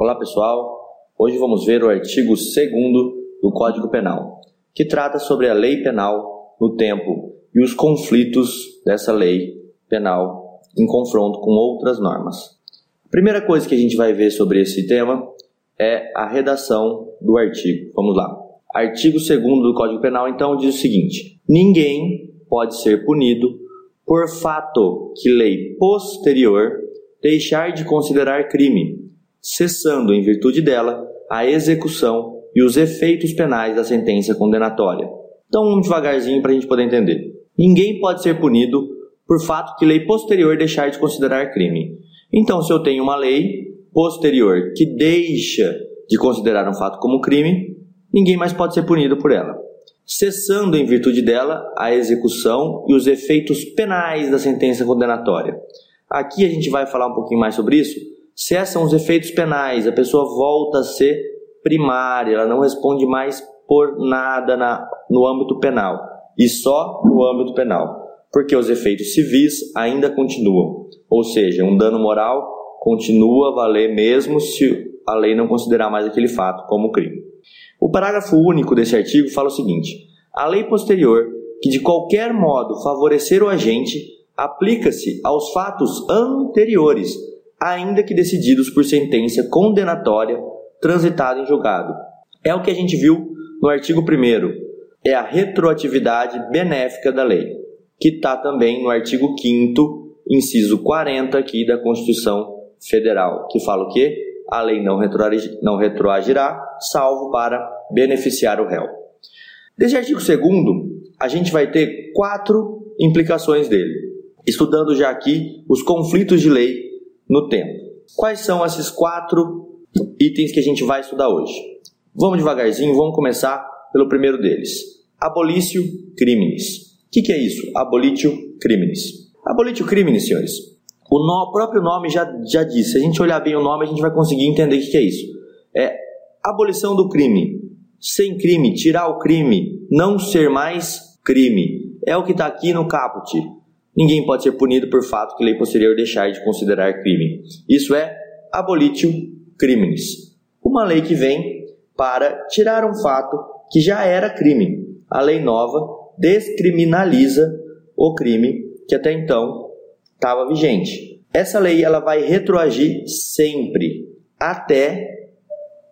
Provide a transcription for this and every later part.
Olá pessoal, hoje vamos ver o artigo 2 do Código Penal, que trata sobre a lei penal no tempo e os conflitos dessa lei penal em confronto com outras normas. A primeira coisa que a gente vai ver sobre esse tema é a redação do artigo. Vamos lá. Artigo 2 do Código Penal então diz o seguinte: ninguém pode ser punido por fato que lei posterior deixar de considerar crime cessando, em virtude dela, a execução e os efeitos penais da sentença condenatória. Então, vamos devagarzinho para a gente poder entender. Ninguém pode ser punido por fato que lei posterior deixar de considerar crime. Então, se eu tenho uma lei posterior que deixa de considerar um fato como crime, ninguém mais pode ser punido por ela. Cessando, em virtude dela, a execução e os efeitos penais da sentença condenatória. Aqui a gente vai falar um pouquinho mais sobre isso, Cessam os efeitos penais, a pessoa volta a ser primária, ela não responde mais por nada na, no âmbito penal e só no âmbito penal, porque os efeitos civis ainda continuam, ou seja, um dano moral continua a valer mesmo se a lei não considerar mais aquele fato como crime. O parágrafo único desse artigo fala o seguinte: a lei posterior que de qualquer modo favorecer o agente aplica-se aos fatos anteriores ainda que decididos por sentença condenatória transitada em julgado. É o que a gente viu no artigo 1 é a retroatividade benéfica da lei, que está também no artigo 5 inciso 40 aqui da Constituição Federal, que fala o quê? A lei não, não retroagirá, salvo para beneficiar o réu. Desse artigo 2 a gente vai ter quatro implicações dele, estudando já aqui os conflitos de lei no tempo. Quais são esses quatro itens que a gente vai estudar hoje? Vamos devagarzinho, vamos começar pelo primeiro deles. Abolício criminis. O que, que, é isso? Abolitio criminis. Abolitio criminis, senhores. O no, próprio nome já, já diz. Se a gente olhar bem o nome, a gente vai conseguir entender o que, que é isso. É abolição do crime. Sem crime, tirar o crime, não ser mais crime. É o que está aqui no caput. Ninguém pode ser punido por fato que lei posterior deixar de considerar crime. Isso é abolitio criminis. Uma lei que vem para tirar um fato que já era crime. A lei nova descriminaliza o crime que até então estava vigente. Essa lei ela vai retroagir sempre, até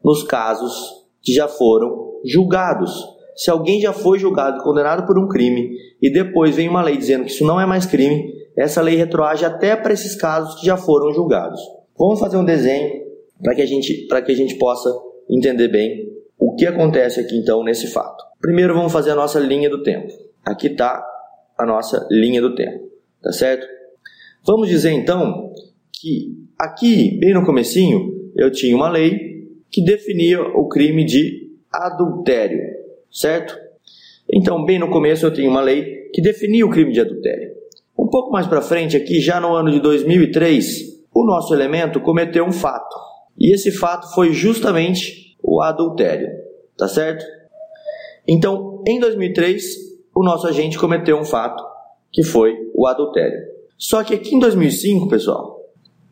nos casos que já foram julgados. Se alguém já foi julgado condenado por um crime e depois vem uma lei dizendo que isso não é mais crime, essa lei retroage até para esses casos que já foram julgados. Vamos fazer um desenho para que a gente que a gente possa entender bem o que acontece aqui então nesse fato. Primeiro vamos fazer a nossa linha do tempo. Aqui está a nossa linha do tempo, tá certo? Vamos dizer então que aqui, bem no comecinho, eu tinha uma lei que definia o crime de adultério certo? Então, bem no começo eu tinha uma lei que definia o crime de adultério. Um pouco mais para frente aqui, já no ano de 2003, o nosso elemento cometeu um fato. E esse fato foi justamente o adultério, tá certo? Então, em 2003, o nosso agente cometeu um fato que foi o adultério. Só que aqui em 2005, pessoal,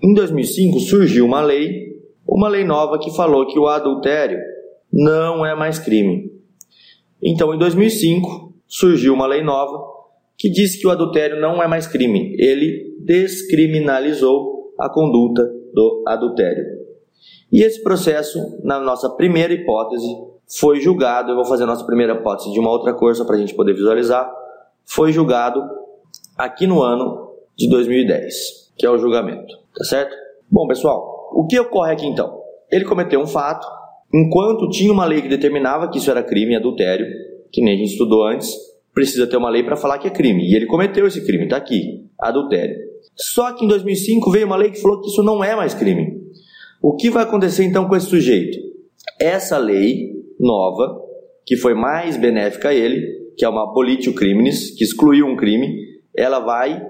em 2005 surgiu uma lei, uma lei nova que falou que o adultério não é mais crime. Então, em 2005, surgiu uma lei nova que diz que o adultério não é mais crime. Ele descriminalizou a conduta do adultério. E esse processo, na nossa primeira hipótese, foi julgado. Eu vou fazer a nossa primeira hipótese de uma outra cor só para a gente poder visualizar. Foi julgado aqui no ano de 2010, que é o julgamento. Tá certo? Bom, pessoal, o que ocorre aqui então? Ele cometeu um fato, Enquanto tinha uma lei que determinava que isso era crime, adultério, que nem a gente estudou antes, precisa ter uma lei para falar que é crime. E ele cometeu esse crime, está aqui, adultério. Só que em 2005 veio uma lei que falou que isso não é mais crime. O que vai acontecer então com esse sujeito? Essa lei nova, que foi mais benéfica a ele, que é uma abolitio criminis, que excluiu um crime, ela vai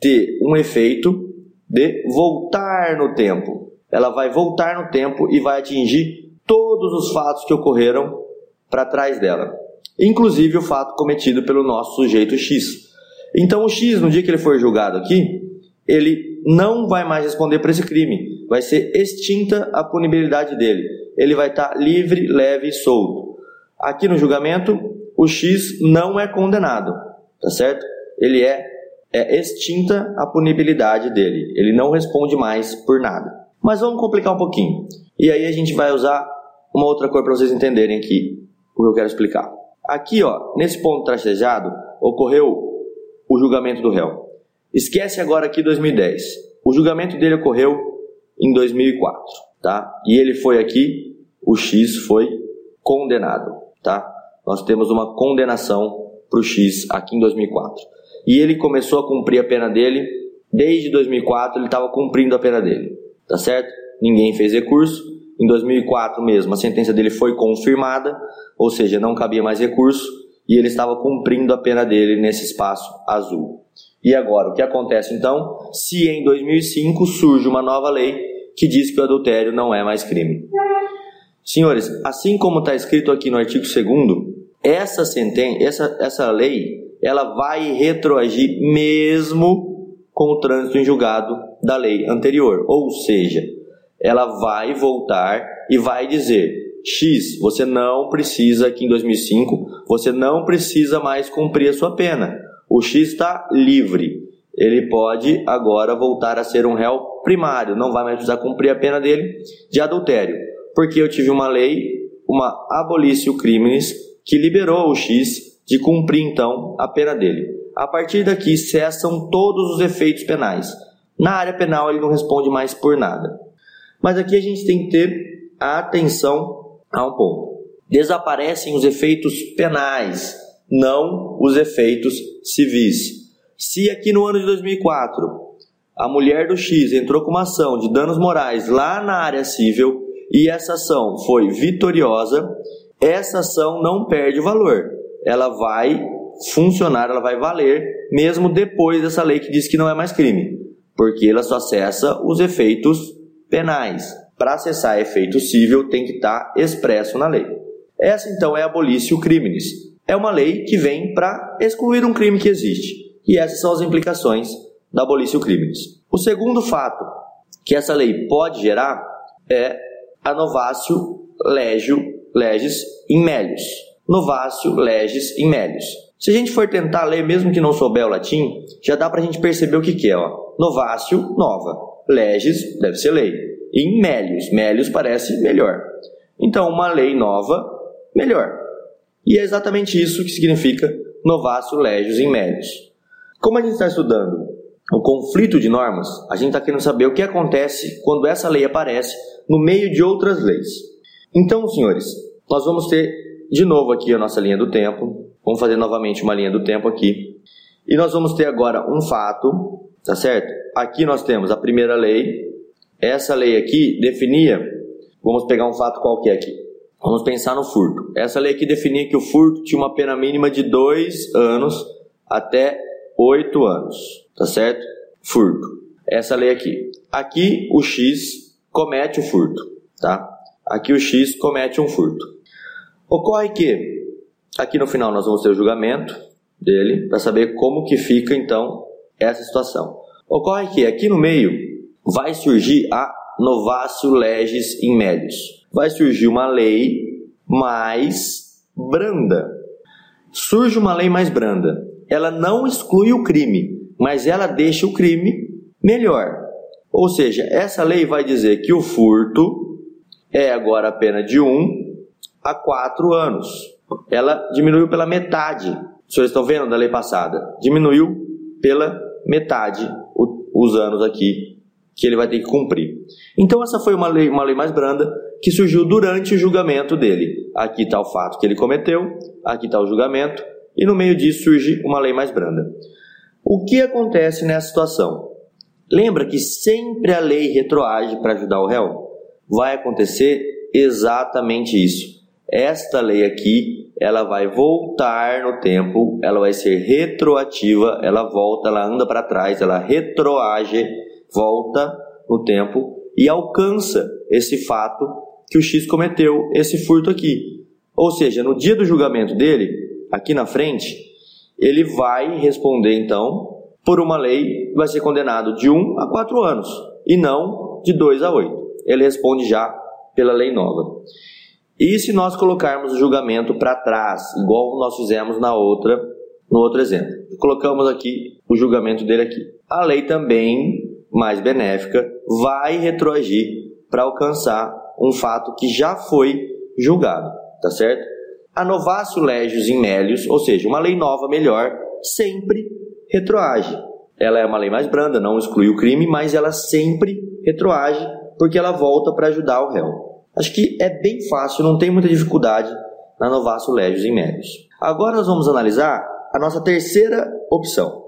ter um efeito de voltar no tempo. Ela vai voltar no tempo e vai atingir todos os fatos que ocorreram para trás dela, inclusive o fato cometido pelo nosso sujeito X. Então, o X, no dia que ele for julgado aqui, ele não vai mais responder por esse crime. vai ser extinta a punibilidade dele. Ele vai estar livre, leve e solto. Aqui no julgamento, o X não é condenado, tá certo? Ele é, é extinta a punibilidade dele. Ele não responde mais por nada. Mas vamos complicar um pouquinho. E aí a gente vai usar uma outra cor para vocês entenderem aqui o que eu quero explicar. Aqui, ó, nesse ponto tracejado, ocorreu o julgamento do réu. Esquece agora aqui 2010. O julgamento dele ocorreu em 2004, tá? E ele foi aqui, o X foi condenado, tá? Nós temos uma condenação para o X aqui em 2004. E ele começou a cumprir a pena dele desde 2004, ele estava cumprindo a pena dele, tá certo? Ninguém fez recurso. Em 2004 mesmo, a sentença dele foi confirmada, ou seja, não cabia mais recurso e ele estava cumprindo a pena dele nesse espaço azul. E agora, o que acontece então? Se em 2005 surge uma nova lei que diz que o adultério não é mais crime. Senhores, assim como está escrito aqui no artigo 2 essa sentença, essa, essa lei, ela vai retroagir mesmo com o trânsito em julgado da lei anterior. Ou seja, ela vai voltar e vai dizer: X, você não precisa aqui em 2005, você não precisa mais cumprir a sua pena. O X está livre. Ele pode agora voltar a ser um réu primário, não vai mais precisar cumprir a pena dele de adultério, porque eu tive uma lei, uma abolício crimes, que liberou o X de cumprir então a pena dele. A partir daqui cessam todos os efeitos penais. Na área penal ele não responde mais por nada. Mas aqui a gente tem que ter atenção a um ponto. Desaparecem os efeitos penais, não os efeitos civis. Se aqui no ano de 2004 a mulher do X entrou com uma ação de danos morais lá na área civil e essa ação foi vitoriosa, essa ação não perde valor. Ela vai funcionar, ela vai valer mesmo depois dessa lei que diz que não é mais crime, porque ela só acessa os efeitos penais. Para acessar efeito civil tem que estar tá expresso na lei. Essa então é a abolício crimes. É uma lei que vem para excluir um crime que existe. E essas são as implicações da abolício crimes. O segundo fato que essa lei pode gerar é a novácio legio legis in melius. Novácio legis in melius. Se a gente for tentar ler, mesmo que não souber o latim, já dá para a gente perceber o que, que é. Ó. Novácio, nova legis deve ser lei. E em melius, melius parece melhor. Então, uma lei nova, melhor. E é exatamente isso que significa novatio legius in melius. Como a gente está estudando o conflito de normas, a gente está querendo saber o que acontece quando essa lei aparece no meio de outras leis. Então, senhores, nós vamos ter de novo aqui a nossa linha do tempo. Vamos fazer novamente uma linha do tempo aqui. E nós vamos ter agora um fato, tá certo? aqui nós temos a primeira lei. Essa lei aqui definia, vamos pegar um fato qualquer aqui. Vamos pensar no furto. Essa lei aqui definia que o furto tinha uma pena mínima de dois anos até oito anos, tá certo? Furto. Essa lei aqui. Aqui o X comete o furto, tá? Aqui o X comete um furto. Ocorre que aqui no final nós vamos ter o julgamento dele para saber como que fica então essa situação. Ocorre que aqui no meio vai surgir a Novatio Legis in Medius. Vai surgir uma lei mais branda. Surge uma lei mais branda. Ela não exclui o crime, mas ela deixa o crime melhor. Ou seja, essa lei vai dizer que o furto é agora a pena de 1 a 4 anos. Ela diminuiu pela metade. Senhores estão vendo da lei passada? Diminuiu pela metade os anos aqui que ele vai ter que cumprir. Então essa foi uma lei, uma lei mais branda que surgiu durante o julgamento dele. Aqui está o fato que ele cometeu, aqui está o julgamento, e no meio disso surge uma lei mais branda. O que acontece nessa situação? Lembra que sempre a lei retroage para ajudar o réu? Vai acontecer exatamente isso. Esta lei aqui, ela vai voltar no tempo, ela vai ser retroativa, ela volta, ela anda para trás, ela retroage, volta no tempo e alcança esse fato que o X cometeu, esse furto aqui. Ou seja, no dia do julgamento dele, aqui na frente, ele vai responder então por uma lei, vai ser condenado de 1 a 4 anos e não de 2 a 8. Ele responde já pela lei nova. E se nós colocarmos o julgamento para trás, igual nós fizemos na outra, no outro exemplo? Colocamos aqui o julgamento dele aqui. A lei também, mais benéfica, vai retroagir para alcançar um fato que já foi julgado, tá certo? A novácio legius in melius, ou seja, uma lei nova melhor, sempre retroage. Ela é uma lei mais branda, não exclui o crime, mas ela sempre retroage porque ela volta para ajudar o réu. Acho que é bem fácil, não tem muita dificuldade na novácio legius in melius. Agora nós vamos analisar a nossa terceira opção.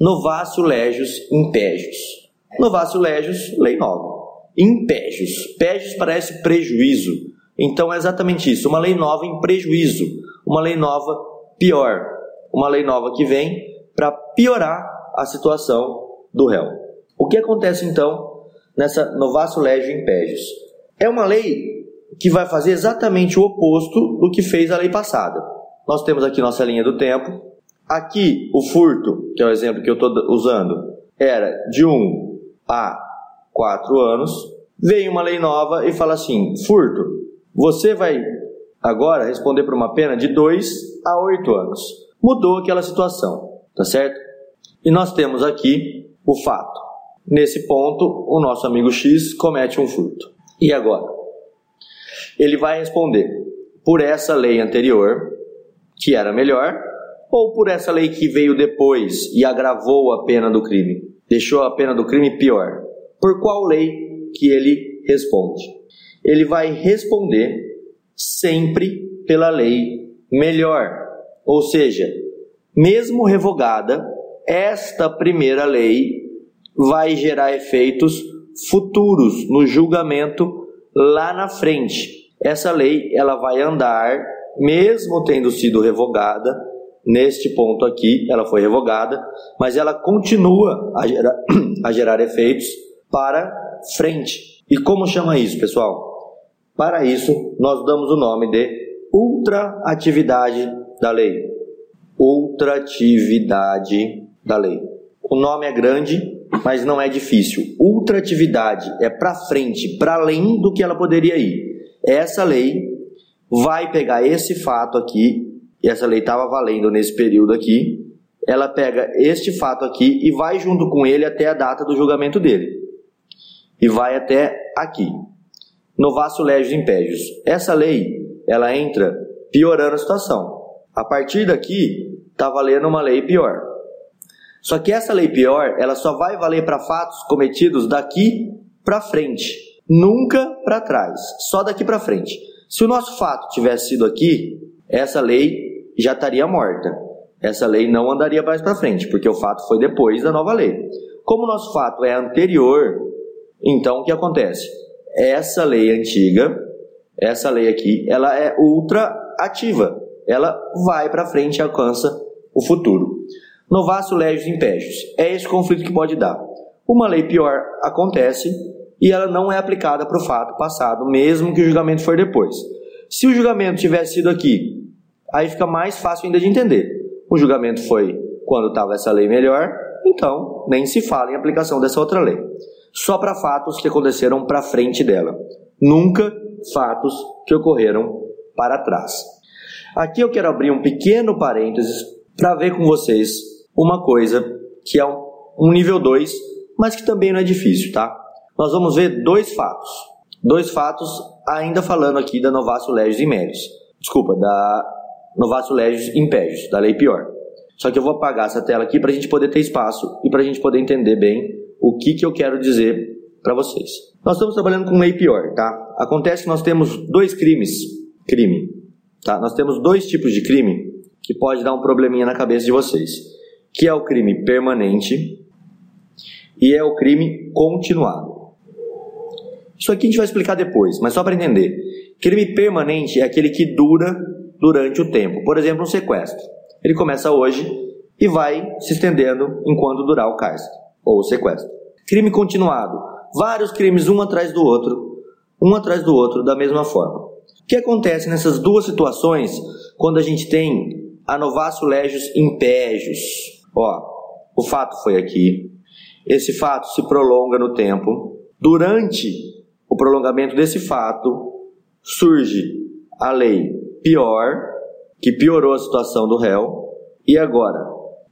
Novácio legius impégios. Novácio legius, lei nova. Impégios. Pégios parece prejuízo. Então é exatamente isso, uma lei nova em prejuízo, uma lei nova pior, uma lei nova que vem para piorar a situação do réu. O que acontece então nessa novácio legio impégios? É uma lei que vai fazer exatamente o oposto do que fez a lei passada. Nós temos aqui nossa linha do tempo. Aqui o furto, que é o exemplo que eu estou usando, era de 1 a 4 anos. Vem uma lei nova e fala assim: furto, você vai agora responder por uma pena de 2 a 8 anos. Mudou aquela situação, tá certo? E nós temos aqui o fato. Nesse ponto, o nosso amigo X comete um furto. E agora? Ele vai responder por essa lei anterior, que era melhor, ou por essa lei que veio depois e agravou a pena do crime, deixou a pena do crime pior? Por qual lei que ele responde? Ele vai responder sempre pela lei melhor, ou seja, mesmo revogada, esta primeira lei vai gerar efeitos futuros no julgamento lá na frente. Essa lei ela vai andar mesmo tendo sido revogada, neste ponto aqui ela foi revogada, mas ela continua a gerar, a gerar efeitos para frente. E como chama isso, pessoal? Para isso, nós damos o nome de ultraatividade da lei. Ultratividade da lei. O nome é grande, mas não é difícil. Ultratividade é para frente, para além do que ela poderia ir. Essa lei vai pegar esse fato aqui, e essa lei estava valendo nesse período aqui, ela pega este fato aqui e vai junto com ele até a data do julgamento dele. E vai até aqui. Novácio legis impégios. Essa lei, ela entra piorando a situação. A partir daqui, está valendo uma lei pior. Só que essa lei pior, ela só vai valer para fatos cometidos daqui para frente, nunca para trás, só daqui para frente. Se o nosso fato tivesse sido aqui, essa lei já estaria morta. Essa lei não andaria mais para frente, porque o fato foi depois da nova lei. Como o nosso fato é anterior, então o que acontece? Essa lei antiga, essa lei aqui, ela é ultra ativa. Ela vai para frente e alcança o futuro. Novácio legis impégios. É esse conflito que pode dar. Uma lei pior acontece e ela não é aplicada para o fato passado, mesmo que o julgamento for depois. Se o julgamento tivesse sido aqui, aí fica mais fácil ainda de entender. O julgamento foi quando estava essa lei melhor, então nem se fala em aplicação dessa outra lei. Só para fatos que aconteceram para frente dela. Nunca fatos que ocorreram para trás. Aqui eu quero abrir um pequeno parênteses para ver com vocês uma coisa que é um, nível 2, mas que também não é difícil, tá? nós vamos ver dois fatos. Dois fatos, ainda falando aqui da Novatio Legis Impérios. Desculpa, da Novatio Legis Impérios, da lei pior. Só que eu vou apagar essa tela aqui para a gente poder ter espaço e para a gente poder entender bem o que, que eu quero dizer para vocês. Nós estamos trabalhando com lei pior, tá? Acontece que nós temos dois crimes, crime, tá? Nós temos dois tipos de crime que pode dar um probleminha na cabeça de vocês, que é o crime permanente e é o crime continuado. Isso aqui a gente vai explicar depois, mas só para entender. Crime permanente é aquele que dura durante o tempo. Por exemplo, um sequestro. Ele começa hoje e vai se estendendo enquanto durar o cárcere ou o sequestro. Crime continuado. Vários crimes um atrás do outro, um atrás do outro da mesma forma. O que acontece nessas duas situações quando a gente tem a novacio legius impégios? Ó, o fato foi aqui. Esse fato se prolonga no tempo Durante o prolongamento desse fato, surge a lei pior, que piorou a situação do réu, e agora?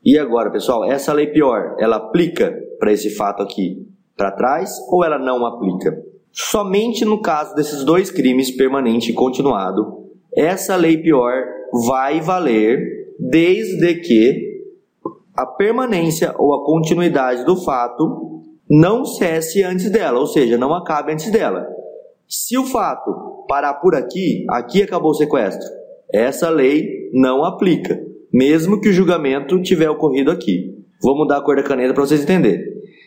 E agora, pessoal, essa lei pior, ela aplica para esse fato aqui para trás ou ela não aplica? Somente no caso desses dois crimes permanente e continuado, essa lei pior vai valer desde que a permanência ou a continuidade do fato não cesse antes dela, ou seja, não acabe antes dela. Se o fato parar por aqui, aqui acabou o sequestro. Essa lei não aplica, mesmo que o julgamento tiver ocorrido aqui. Vou mudar a cor da caneta para vocês entenderem.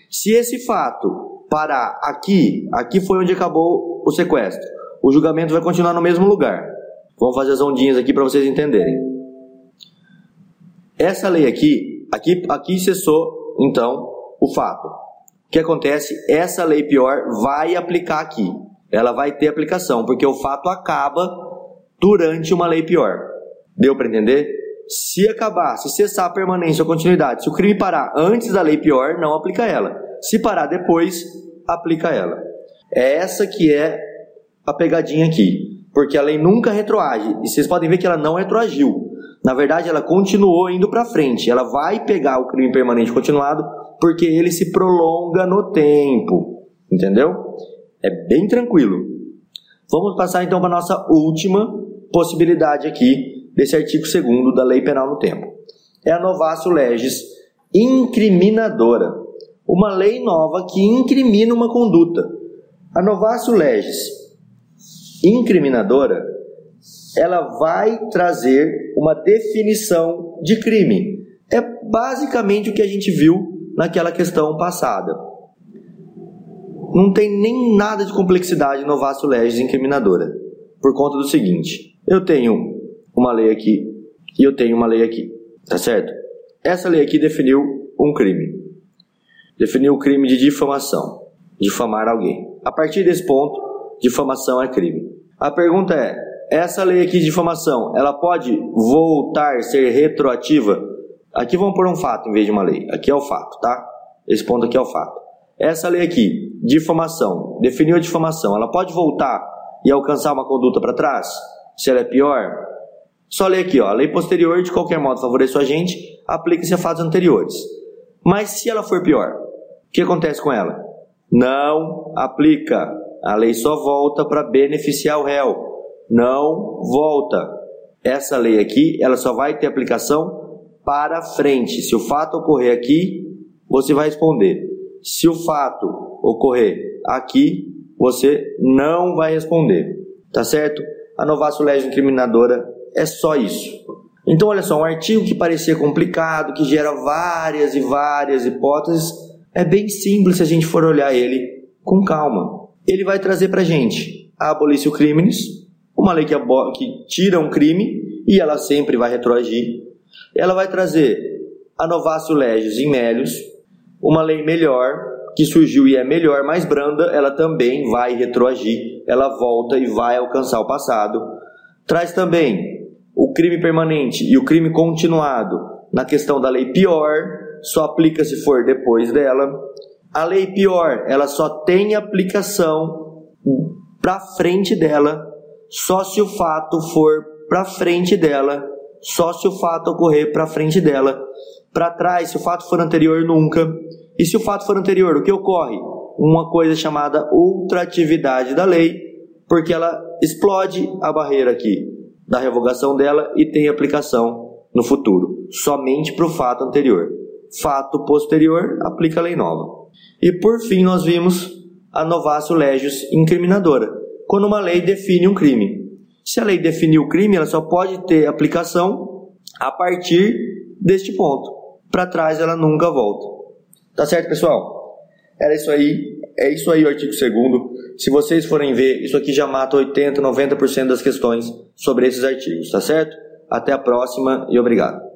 Se esse fato parar aqui, aqui foi onde acabou o sequestro. O julgamento vai continuar no mesmo lugar. Vamos fazer as ondinhas aqui para vocês entenderem. Essa lei aqui, aqui, aqui cessou então o fato. O que acontece? Essa lei pior vai aplicar aqui. Ela vai ter aplicação, porque o fato acaba durante uma lei pior. Deu para entender? Se acabar, se cessar a permanência ou continuidade, se o crime parar antes da lei pior, não aplica ela. Se parar depois, aplica ela. É essa que é a pegadinha aqui porque a lei nunca retroage. E vocês podem ver que ela não retroagiu. Na verdade, ela continuou indo para frente. Ela vai pegar o crime permanente continuado porque ele se prolonga no tempo. Entendeu? É bem tranquilo. Vamos passar então para a nossa última possibilidade aqui desse artigo 2 da Lei Penal no Tempo. É a novatio legis incriminadora. Uma lei nova que incrimina uma conduta. A novatio legis incriminadora, ela vai trazer uma definição de crime. É basicamente o que a gente viu naquela questão passada. Não tem nem nada de complexidade no vasto legis incriminadora, por conta do seguinte: eu tenho uma lei aqui e eu tenho uma lei aqui, tá certo? Essa lei aqui definiu um crime. Definiu o crime de difamação, difamar alguém. A partir desse ponto, difamação é crime. A pergunta é: essa lei aqui de difamação, ela pode voltar, ser retroativa? Aqui vamos pôr um fato em vez de uma lei. Aqui é o fato, tá? Esse ponto aqui é o fato. Essa lei aqui, difamação, definiu a difamação, ela pode voltar e alcançar uma conduta para trás? Se ela é pior? Só ler aqui, ó. A lei posterior, de qualquer modo, favorece o agente, aplica-se a fatos anteriores. Mas se ela for pior, o que acontece com ela? Não aplica. A lei só volta para beneficiar o réu, não volta. Essa lei aqui, ela só vai ter aplicação para frente. Se o fato ocorrer aqui, você vai responder. Se o fato ocorrer aqui, você não vai responder. Tá certo? A novação legis incriminadora é só isso. Então, olha só, um artigo que parecia complicado, que gera várias e várias hipóteses, é bem simples se a gente for olhar ele com calma ele vai trazer para gente a abolição crimes, uma lei que, que tira um crime e ela sempre vai retroagir. Ela vai trazer a novatio legis in melius, uma lei melhor que surgiu e é melhor, mais branda, ela também vai retroagir, ela volta e vai alcançar o passado. Traz também o crime permanente e o crime continuado na questão da lei pior, só aplica se for depois dela. A lei pior, ela só tem aplicação para frente dela, só se o fato for para frente dela, só se o fato ocorrer para frente dela. Para trás, se o fato for anterior, nunca. E se o fato for anterior, o que ocorre? Uma coisa chamada ultratividade da lei, porque ela explode a barreira aqui da revogação dela e tem aplicação no futuro, somente para o fato anterior. Fato posterior, aplica a lei nova. E por fim, nós vimos a novatio legis incriminadora, quando uma lei define um crime. Se a lei definir o crime, ela só pode ter aplicação a partir deste ponto. Para trás ela nunca volta. Tá certo, pessoal? Era isso aí. É isso aí o artigo 2 Se vocês forem ver, isso aqui já mata 80, 90% das questões sobre esses artigos, tá certo? Até a próxima e obrigado.